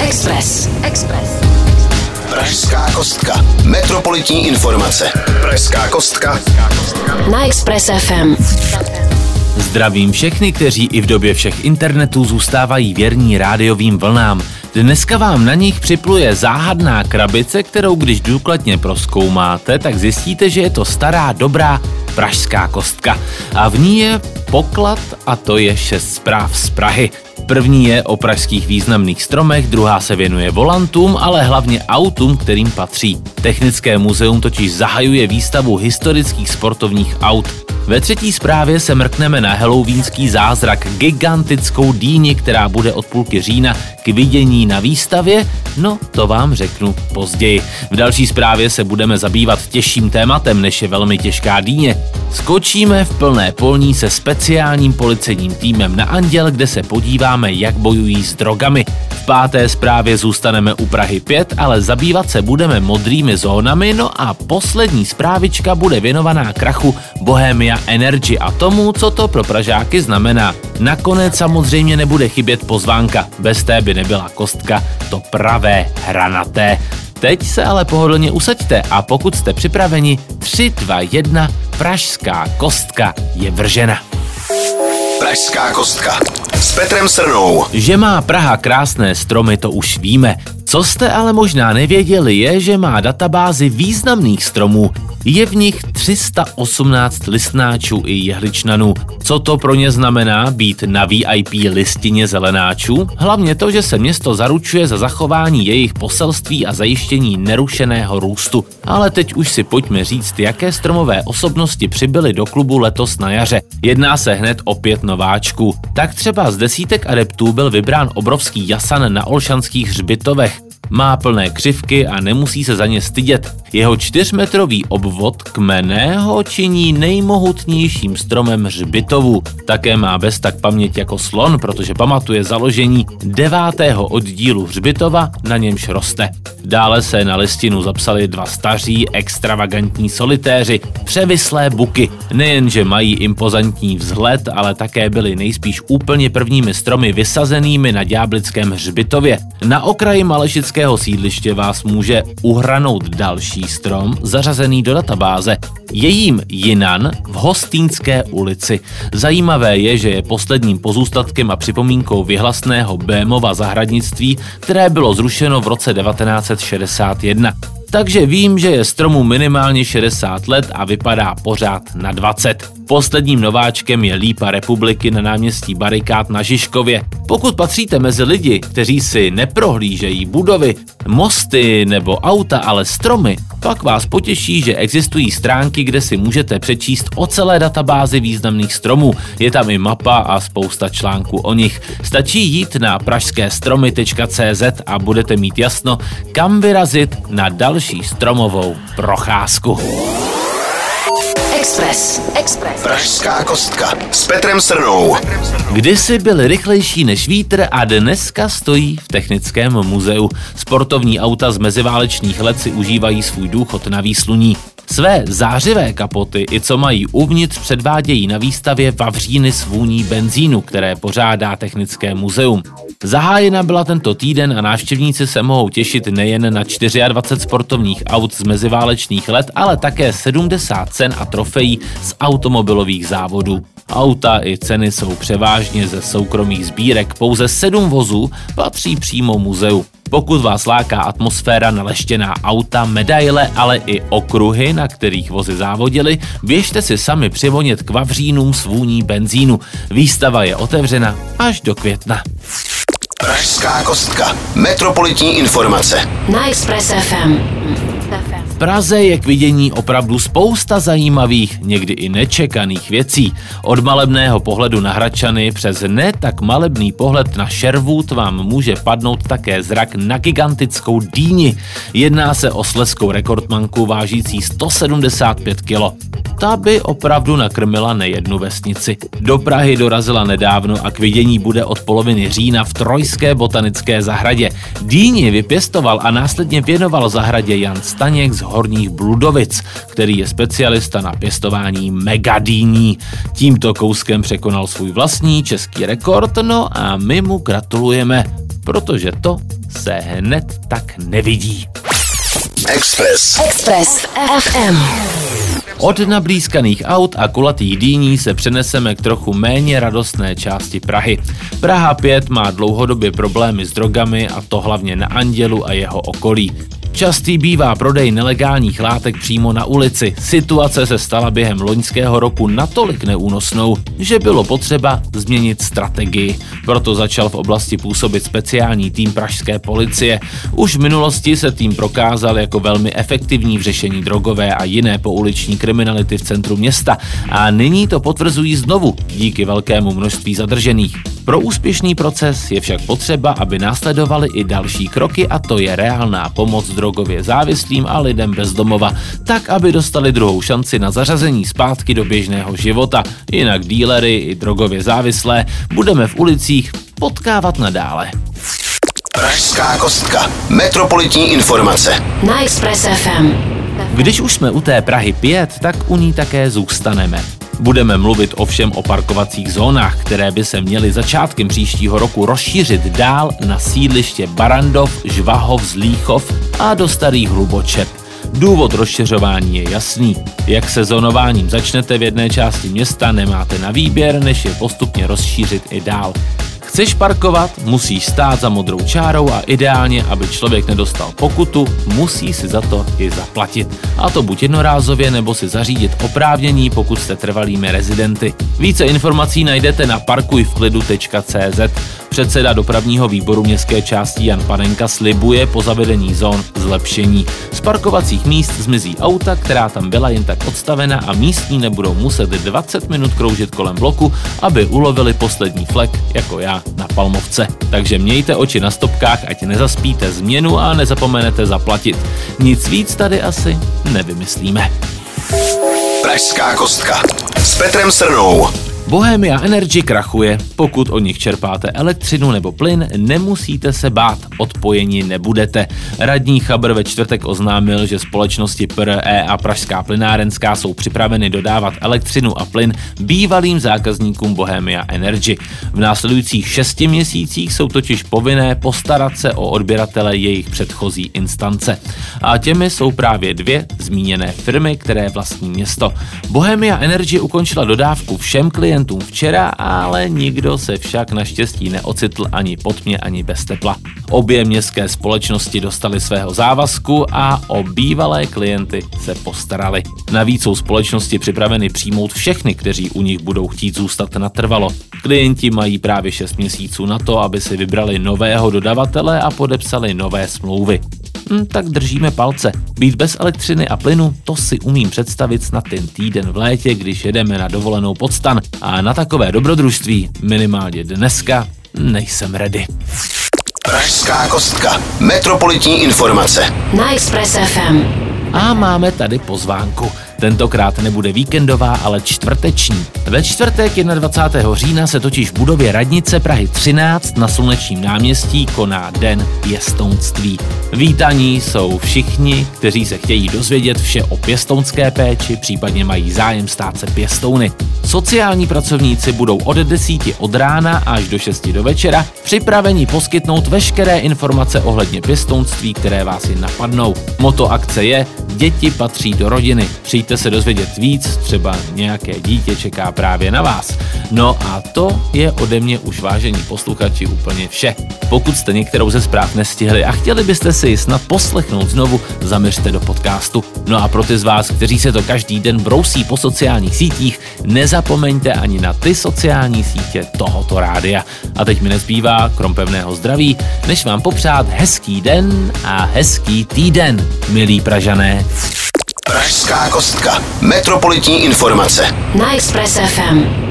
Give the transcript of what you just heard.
Express. Express. Pražská kostka. Metropolitní informace. Pražská kostka. Na Express FM. Zdravím všechny, kteří i v době všech internetů zůstávají věrní rádiovým vlnám. Dneska vám na nich připluje záhadná krabice, kterou když důkladně proskoumáte, tak zjistíte, že je to stará, dobrá pražská kostka. A v ní je poklad a to je šest zpráv z Prahy. První je o pražských významných stromech, druhá se věnuje volantům, ale hlavně autům, kterým patří. Technické muzeum totiž zahajuje výstavu historických sportovních aut. Ve třetí zprávě se mrkneme na helovínský zázrak, gigantickou dýni, která bude od půlky října vidění na výstavě, no to vám řeknu později. V další zprávě se budeme zabývat těžším tématem, než je velmi těžká dýně. Skočíme v plné polní se speciálním policejním týmem na Anděl, kde se podíváme, jak bojují s drogami. V páté zprávě zůstaneme u Prahy 5, ale zabývat se budeme modrými zónami, no a poslední zprávička bude věnovaná krachu Bohemia Energy a tomu, co to pro Pražáky znamená. Nakonec samozřejmě nebude chybět pozvánka, bez té by nebyla kostka, to pravé hranaté. Teď se ale pohodlně usaďte a pokud jste připraveni, 3, 2, 1, pražská kostka je vržena. Pražská kostka. S Petrem Srnou. Že má Praha krásné stromy, to už víme. Co jste ale možná nevěděli, je, že má databázi významných stromů. Je v nich 318 listnáčů i jehličnanů. Co to pro ně znamená být na VIP listině zelenáčů? Hlavně to, že se město zaručuje za zachování jejich poselství a zajištění nerušeného růstu. Ale teď už si pojďme říct, jaké stromové osobnosti přibyly do klubu letos na jaře. Jedná se hned o pět nováčků. Tak třeba z desítek adeptů byl vybrán obrovský jasan na Olšanských hřbitovech. Má plné křivky a nemusí se za ně stydět. Jeho čtyřmetrový obvod kmeného činí nejmohutnějším stromem hřbitovu. Také má bez tak paměť jako slon, protože pamatuje založení devátého oddílu hřbitova, na němž roste. Dále se na listinu zapsali dva staří, extravagantní solitéři, převislé buky. Nejenže mají impozantní vzhled, ale také byli nejspíš úplně prvními stromy vysazenými na Ďáblickém hřbitově. Na okraji malešického sídliště vás může uhranout další strom, zařazený do databáze. Je jím Jinan v Hostýnské ulici. Zajímavé je, že je posledním pozůstatkem a připomínkou vyhlasného Bémova zahradnictví, které bylo zrušeno v roce 1961 takže vím, že je stromu minimálně 60 let a vypadá pořád na 20. Posledním nováčkem je lípa republiky na náměstí Barikád na Žižkově. Pokud patříte mezi lidi, kteří si neprohlížejí budovy, mosty nebo auta, ale stromy, pak vás potěší, že existují stránky, kde si můžete přečíst o celé databázi významných stromů. Je tam i mapa a spousta článků o nich. Stačí jít na pražskéstromy.cz a budete mít jasno, kam vyrazit na další stromovou procházku. Express. Express. Pražská kostka. S Petrem Srnou. Kdysi byl rychlejší než vítr a dneska stojí v Technickém muzeu. Sportovní auta z meziválečných let si užívají svůj důchod na výsluní. Své zářivé kapoty i co mají uvnitř předvádějí na výstavě Vavříny s vůní benzínu, které pořádá Technické muzeum. Zahájena byla tento týden a návštěvníci se mohou těšit nejen na 24 sportovních aut z meziválečných let, ale také 70 cen a trofejí z automobilových závodů. Auta i ceny jsou převážně ze soukromých sbírek, pouze sedm vozů patří přímo muzeu. Pokud vás láká atmosféra naleštěná auta, medaile, ale i okruhy, na kterých vozy závodily, běžte si sami přivonět k vavřínům s vůní benzínu. Výstava je otevřena až do května. Pražská kostka. Metropolitní informace. Na Express FM. Praze je k vidění opravdu spousta zajímavých, někdy i nečekaných věcí. Od malebného pohledu na Hradčany přes ne tak malebný pohled na Sherwood vám může padnout také zrak na gigantickou dýni. Jedná se o sleskou rekordmanku vážící 175 kg. ta by opravdu nakrmila nejednu vesnici. Do Prahy dorazila nedávno a k vidění bude od poloviny října v Trojské botanické zahradě. Dýni vypěstoval a následně věnoval zahradě Jan Staněk z Horních Bludovic, který je specialista na pěstování megadýní. Tímto kouskem překonal svůj vlastní český rekord, no a my mu gratulujeme, protože to se hned tak nevidí. Express. Express FM. Od nablízkaných aut a kulatých dýní se přeneseme k trochu méně radostné části Prahy. Praha 5 má dlouhodobě problémy s drogami a to hlavně na Andělu a jeho okolí. Častý bývá prodej nelegálních látek přímo na ulici. Situace se stala během loňského roku natolik neúnosnou, že bylo potřeba změnit strategii. Proto začal v oblasti působit speciální tým pražské policie. Už v minulosti se tým prokázal jako velmi efektivní v řešení drogové a jiné pouliční kriminality v centru města a nyní to potvrzují znovu díky velkému množství zadržených. Pro úspěšný proces je však potřeba, aby následovaly i další kroky a to je reálná pomoc drogově závislým a lidem bez domova, tak aby dostali druhou šanci na zařazení zpátky do běžného života. Jinak dílery i drogově závislé budeme v ulicích potkávat nadále. Pražská kostka. Metropolitní informace. Na Express FM. Když už jsme u té Prahy 5, tak u ní také zůstaneme. Budeme mluvit ovšem o parkovacích zónách, které by se měly začátkem příštího roku rozšířit dál na sídliště Barandov, Žvahov, Zlíchov a do Starých Hlubočep. Důvod rozšiřování je jasný. Jak se zónováním začnete v jedné části města, nemáte na výběr, než je postupně rozšířit i dál. Chceš parkovat, musíš stát za modrou čárou a ideálně, aby člověk nedostal pokutu, musí si za to i zaplatit. A to buď jednorázově, nebo si zařídit oprávnění, pokud jste trvalými rezidenty. Více informací najdete na parkujvklidu.cz. Předseda dopravního výboru městské části Jan Panenka slibuje po zavedení zón zlepšení. Z parkovacích míst zmizí auta, která tam byla jen tak odstavena a místní nebudou muset 20 minut kroužit kolem bloku, aby ulovili poslední flek, jako já na Palmovce. Takže mějte oči na stopkách, ať nezaspíte změnu a nezapomenete zaplatit. Nic víc tady asi nevymyslíme. Pražská kostka. S Petrem Srnou. Bohemia Energy krachuje. Pokud od nich čerpáte elektřinu nebo plyn, nemusíte se bát, odpojení nebudete. Radní Chabr ve čtvrtek oznámil, že společnosti PRE a Pražská plynárenská jsou připraveny dodávat elektřinu a plyn bývalým zákazníkům Bohemia Energy. V následujících šesti měsících jsou totiž povinné postarat se o odběratele jejich předchozí instance. A těmi jsou právě dvě zmíněné firmy, které vlastní město. Bohemia Energy ukončila dodávku všem klientům klientům včera, ale nikdo se však naštěstí neocitl ani pod mě, ani bez tepla. Obě městské společnosti dostali svého závazku a o bývalé klienty se postarali. Navíc jsou společnosti připraveny přijmout všechny, kteří u nich budou chtít zůstat natrvalo. Klienti mají právě 6 měsíců na to, aby si vybrali nového dodavatele a podepsali nové smlouvy. Hm, tak držíme palce. Být bez elektřiny a plynu, to si umím představit snad ten týden v létě, když jedeme na dovolenou podstan. A na takové dobrodružství, minimálně dneska, nejsem ready. Pražská kostka. Metropolitní informace. Na Express FM. A máme tady pozvánku. Tentokrát nebude víkendová, ale čtvrteční. Ve čtvrtek 21. října se totiž v budově radnice Prahy 13 na Slunečním náměstí koná Den pěstounství. Vítaní jsou všichni, kteří se chtějí dozvědět vše o pěstounské péči, případně mají zájem stát se pěstouny. Sociální pracovníci budou od 10 od rána až do 6 do večera připraveni poskytnout veškeré informace ohledně pěstounství, které vás jen napadnou. Moto akce je Děti patří do rodiny. Přijďte se dozvědět víc, třeba nějaké dítě čeká právě na vás. No a to je ode mě už vážení posluchači úplně vše. Pokud jste některou ze zpráv nestihli a chtěli byste si ji snad poslechnout znovu, zaměřte do podcastu. No a pro ty z vás, kteří se to každý den brousí po sociálních sítích, nezapomeňte ani na ty sociální sítě tohoto rádia. A teď mi nezbývá, krom pevného zdraví, než vám popřát hezký den a hezký týden, milí Pražané. Pražská kostka. Metropolitní informace. Na Express FM.